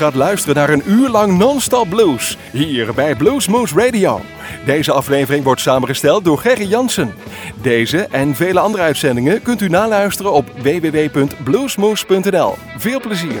gaat luisteren naar een uur lang non-stop blues. Hier bij Bluesmoose Radio. Deze aflevering wordt samengesteld door Gerry Jansen. Deze en vele andere uitzendingen kunt u naluisteren op www.bluesmoose.nl. Veel plezier.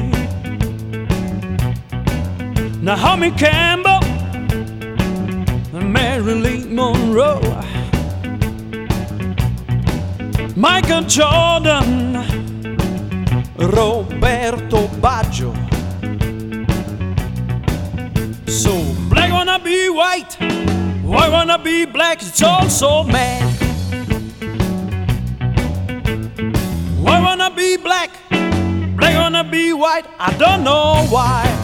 Naomi Campbell, Marilyn Monroe, Michael Jordan. Roberto Baggio. So black wanna be white, white wanna be black, it's all so mad. White wanna be black, black wanna be white, I don't know why.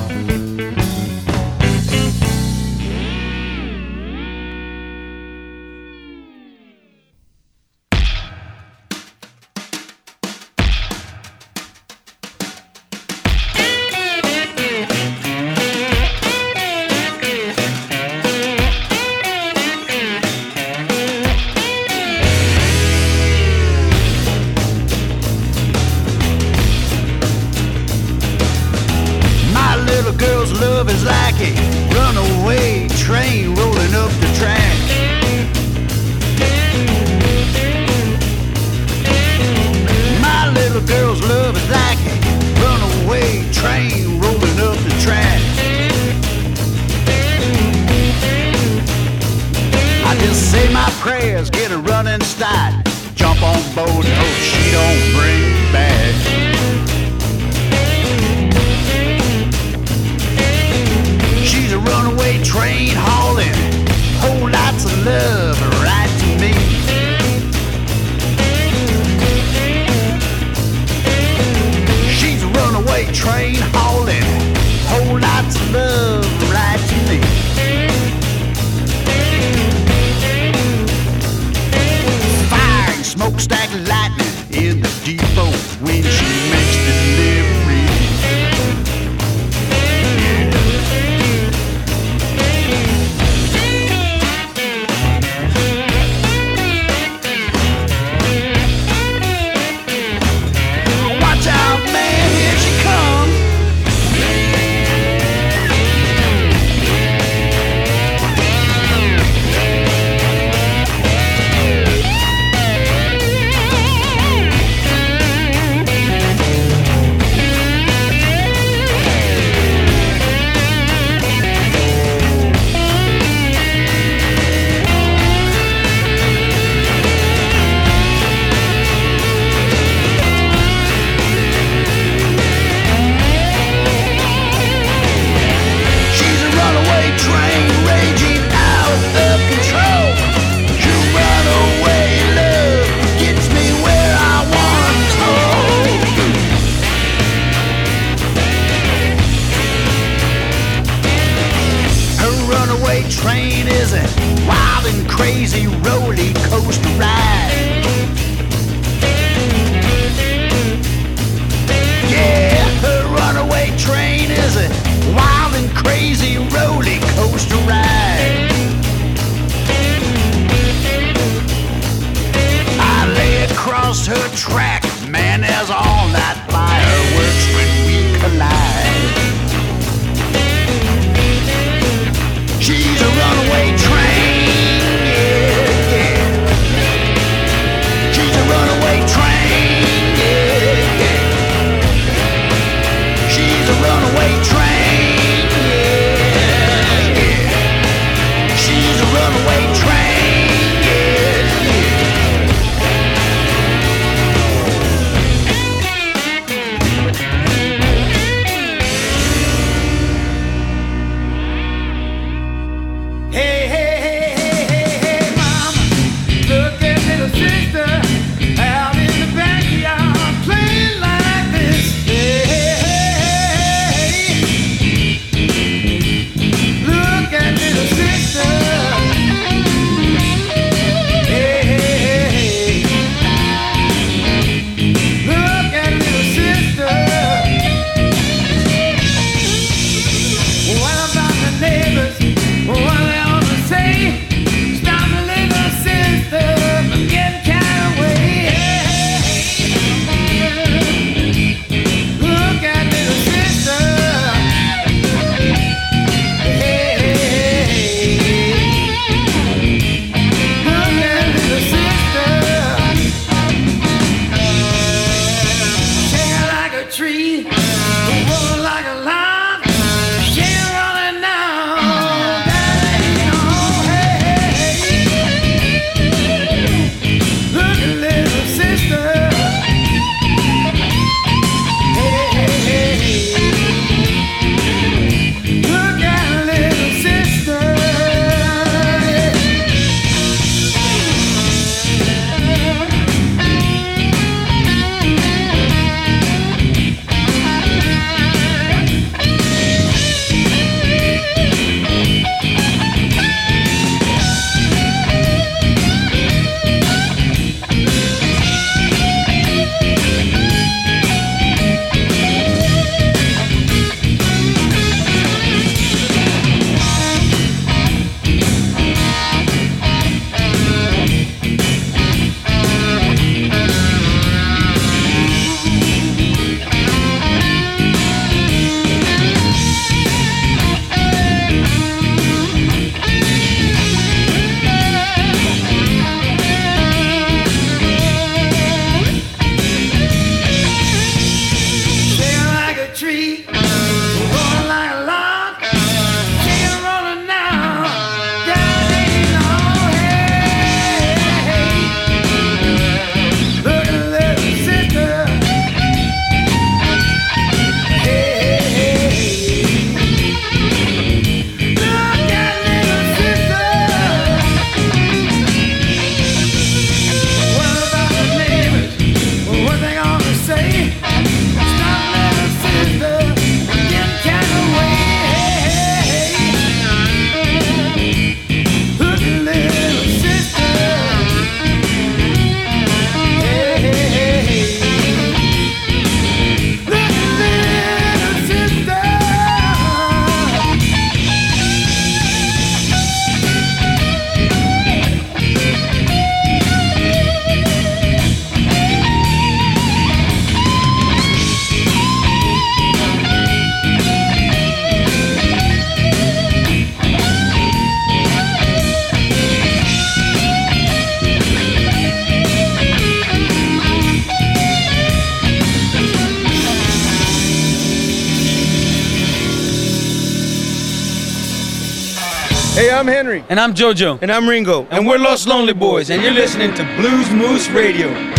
And I'm JoJo. And I'm Ringo. And, and we're Los Lonely Boys. And you're listening to Blues Moose Radio.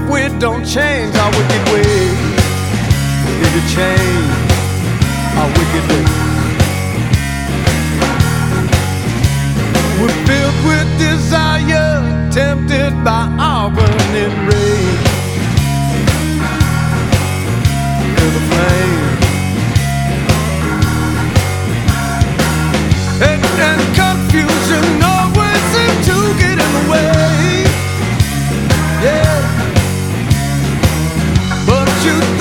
If we don't change our wicked ways, we need to change our wicked ways. We're filled with desire, tempted by our burning rage. Feel the flame. And, and confusion always seems to get in the way. you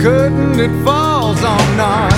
curtain, it falls on us.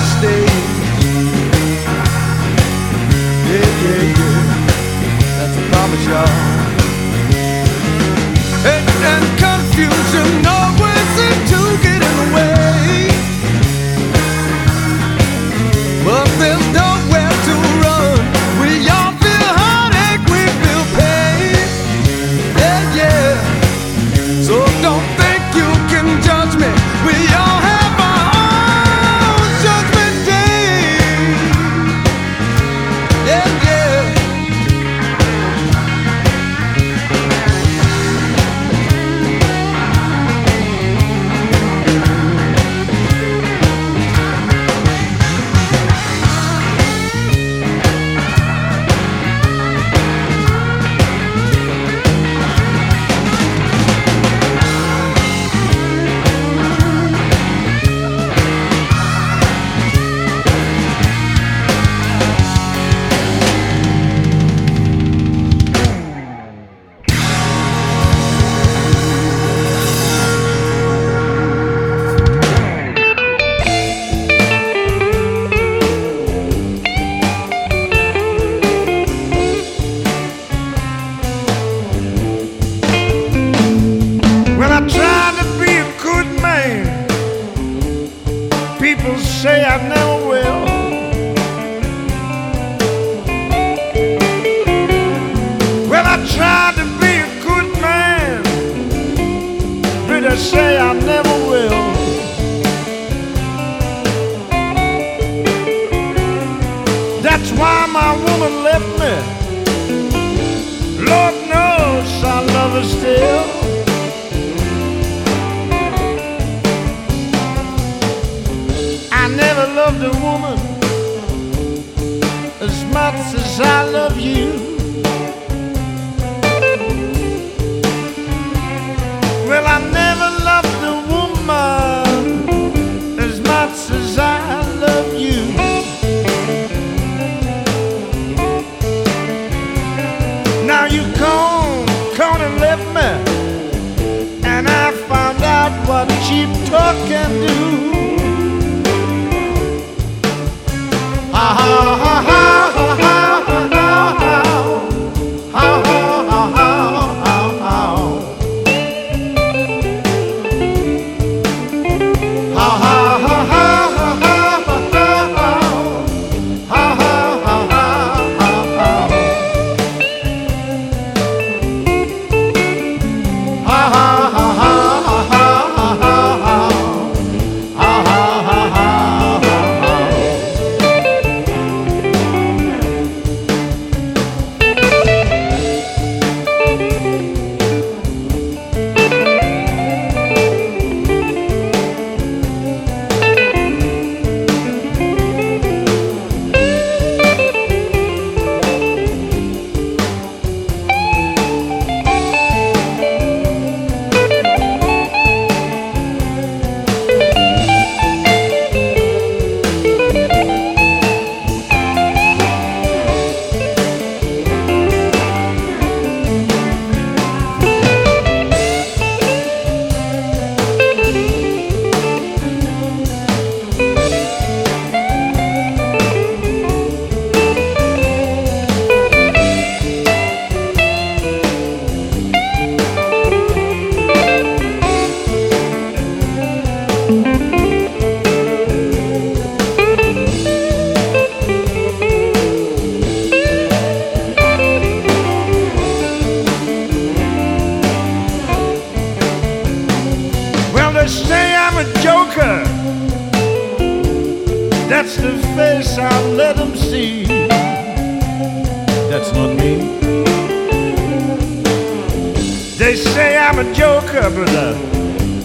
They say I'm a joker,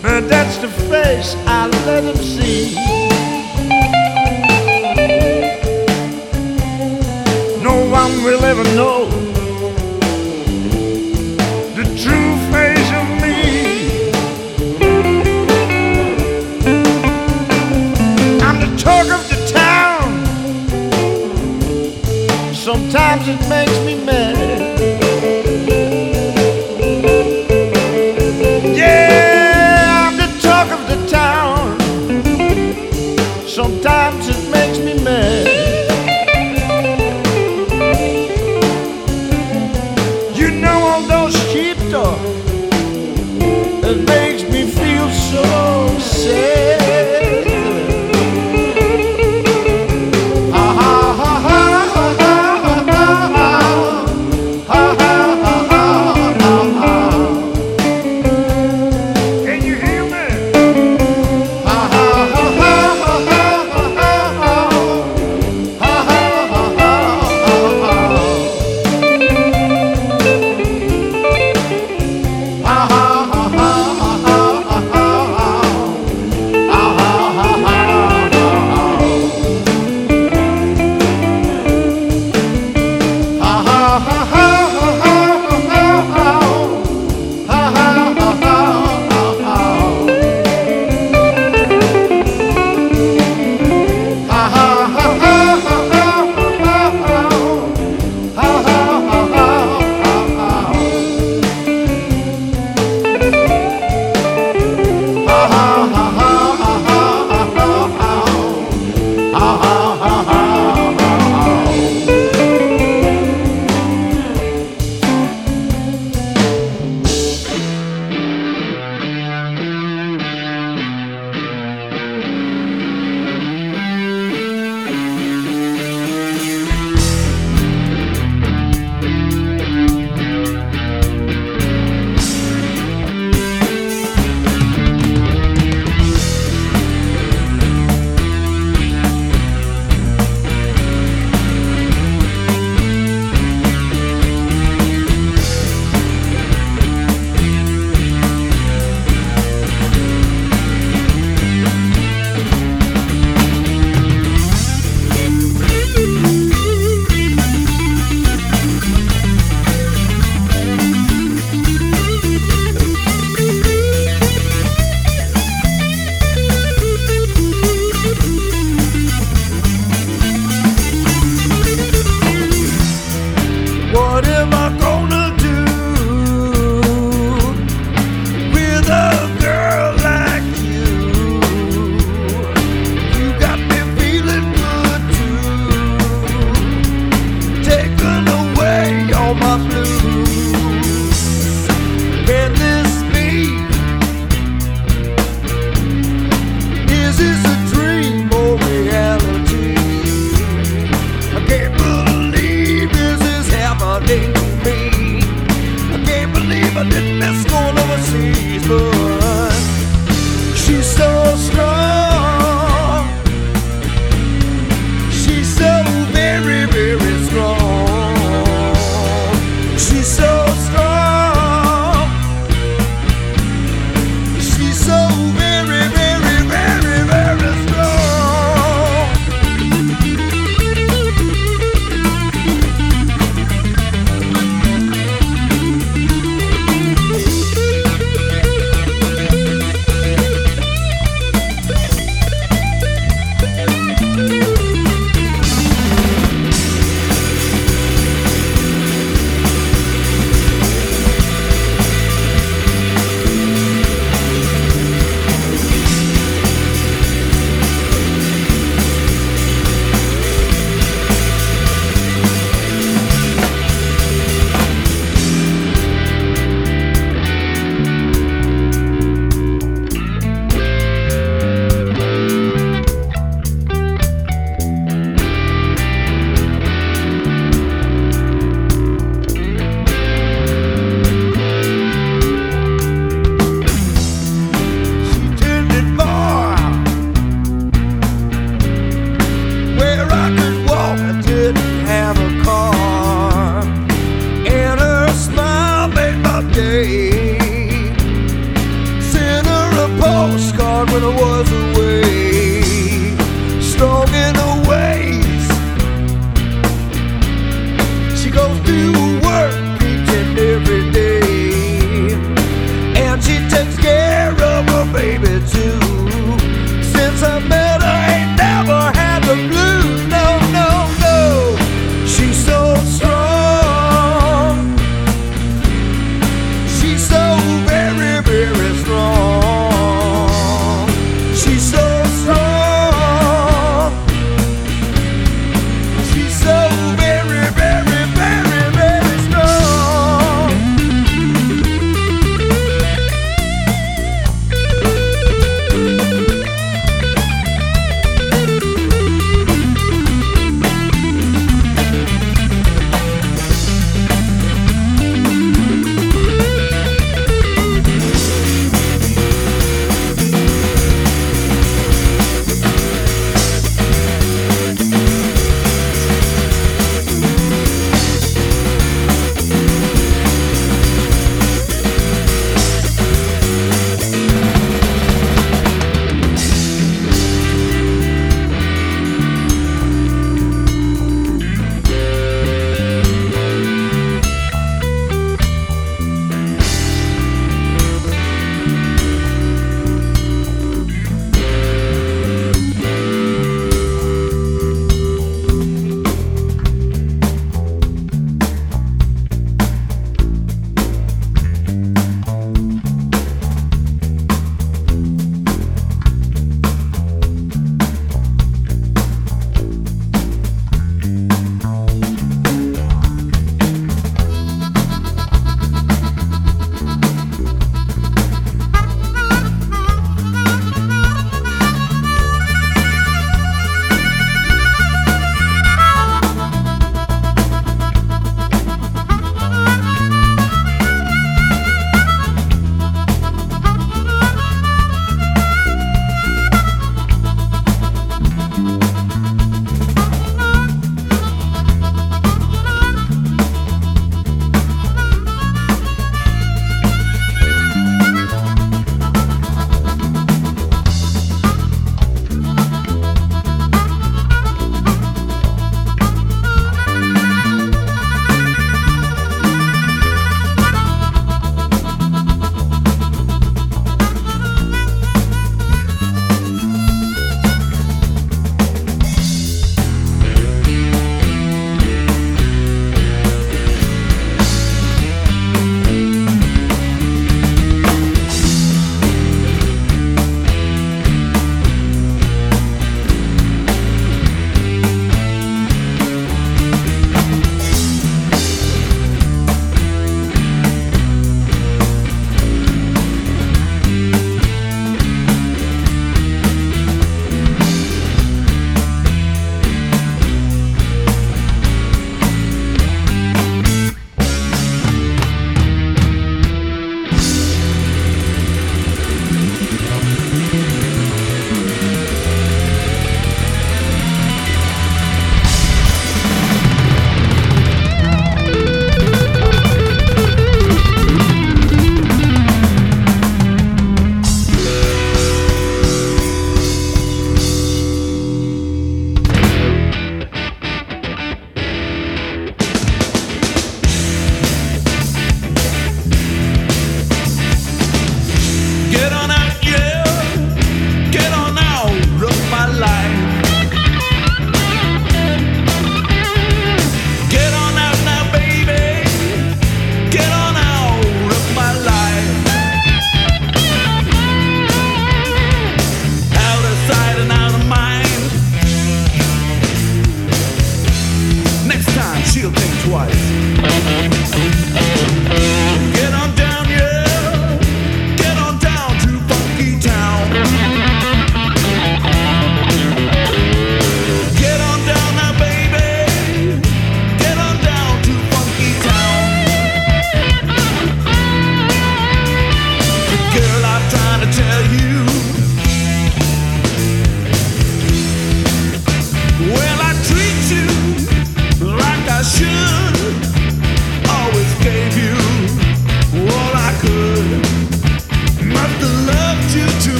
but that's the face I let them see. No one will ever know Ah, ah.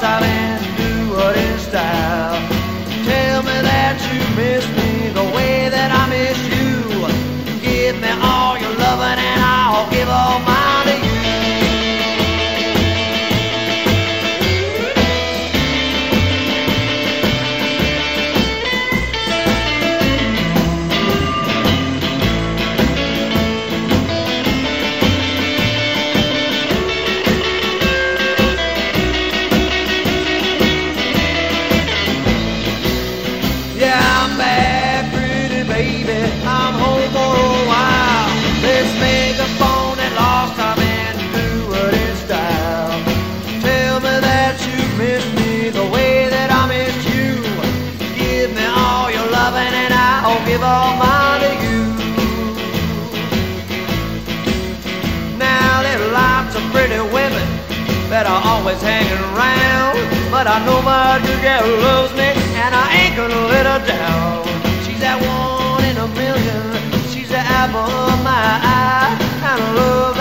time but I know my good girl loves me, and I ain't gonna let her down. She's that one in a million, she's the apple of my eye, and I love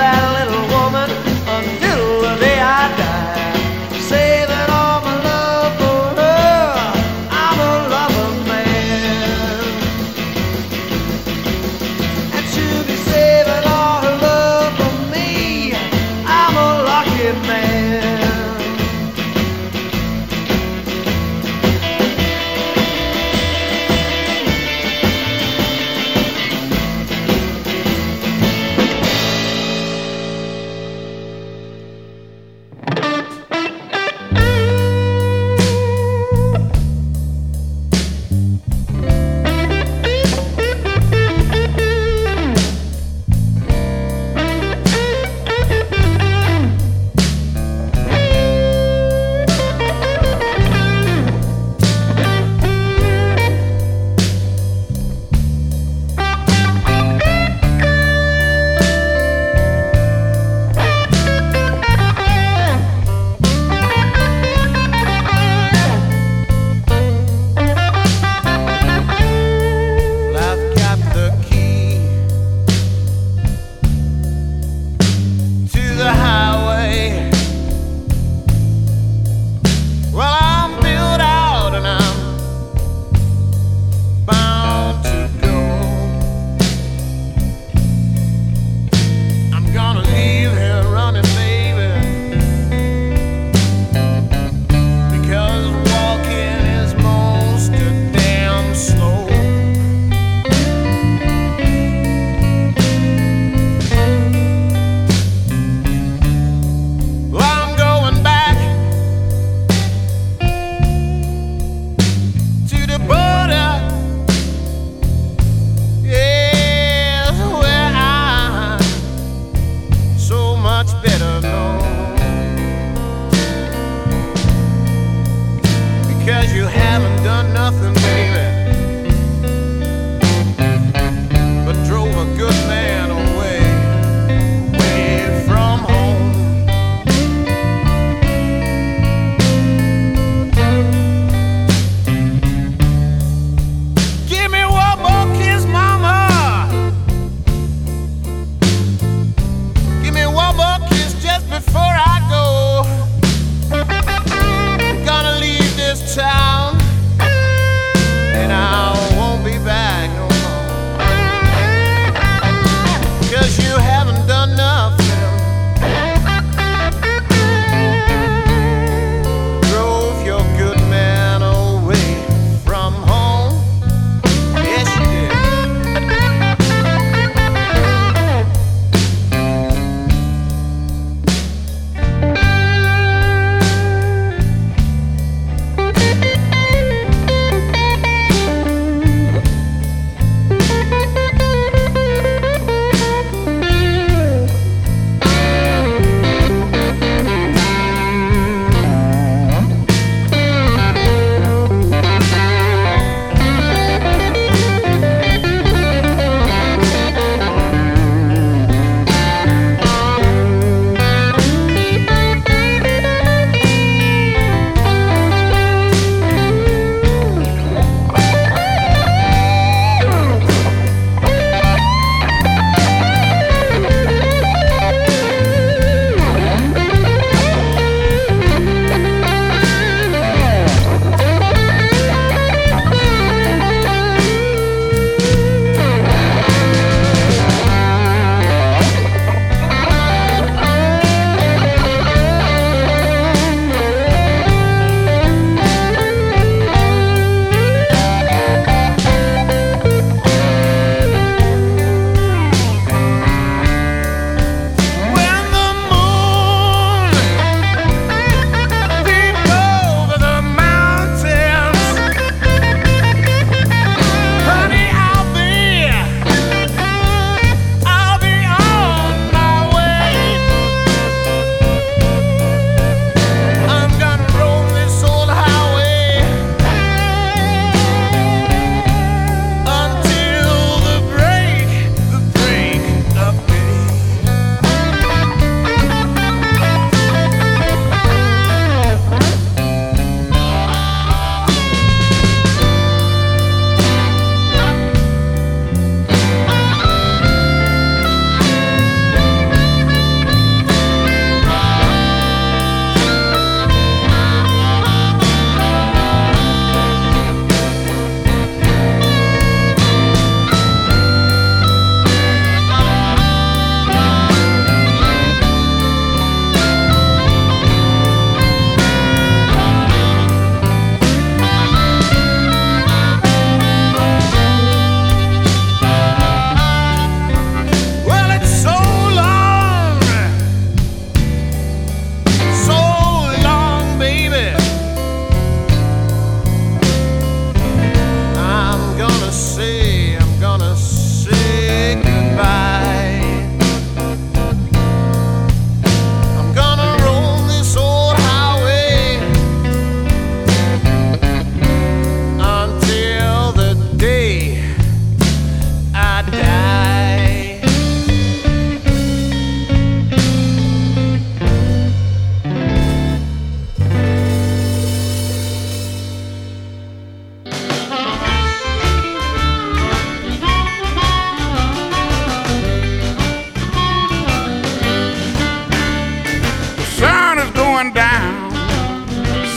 down.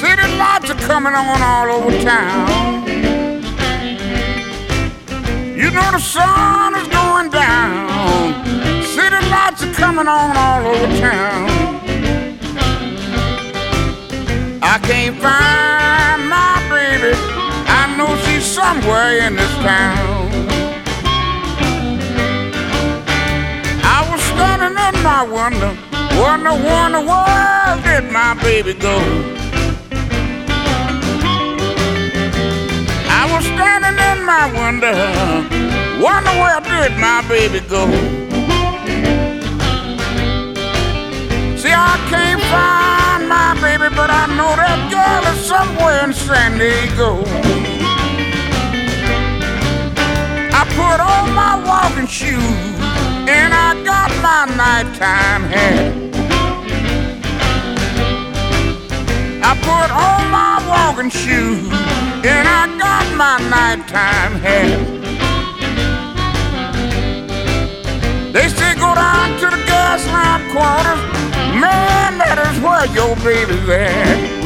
City lights are coming on all over town. You know the sun is going down. City lights are coming on all over town. I can't find my baby. I know she's somewhere in this town. I was standing in my window, wonder, wonder where did my baby go? I was standing in my window, wonder where did my baby go? See, I can't find my baby, but I know that girl is somewhere in San Diego. I put on my walking shoes and I got my nighttime hat. I put on my walking shoes and I got my nighttime hat. They say go down to the Gaslamp quarters. Man, that is where your baby's at.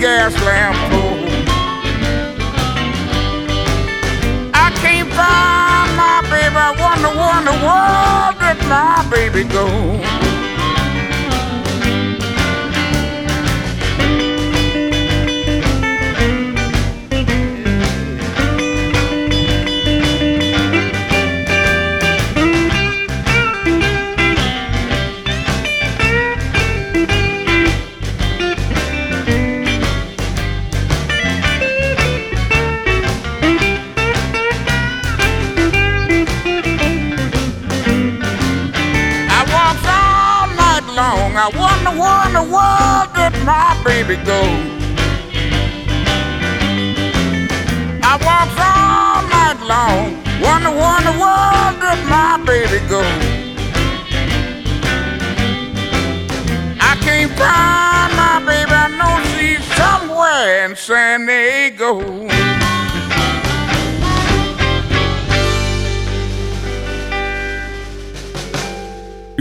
Gas lamp pole. I can't find my baby. I wonder, wonder, where did my baby go?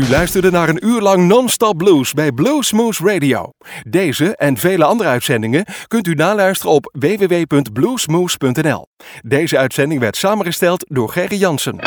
Luisterde naar een uur lang non-stop blues bij Bluesmoose Radio. Deze en vele andere uitzendingen kunt u naluisteren op www.bluesmoose.nl. Deze uitzending werd samengesteld door Gerry Jansen.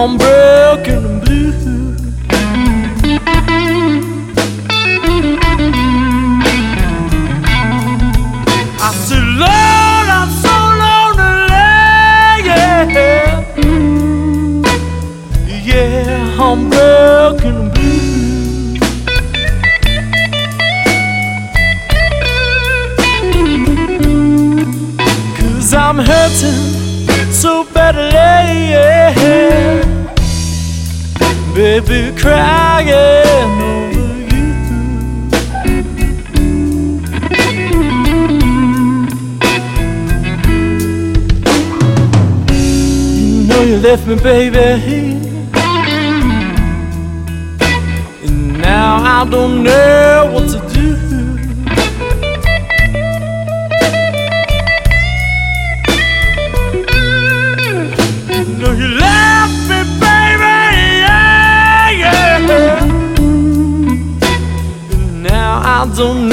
Yeah, Crying over you. You know you left me, baby. And now I don't know what to do. Don't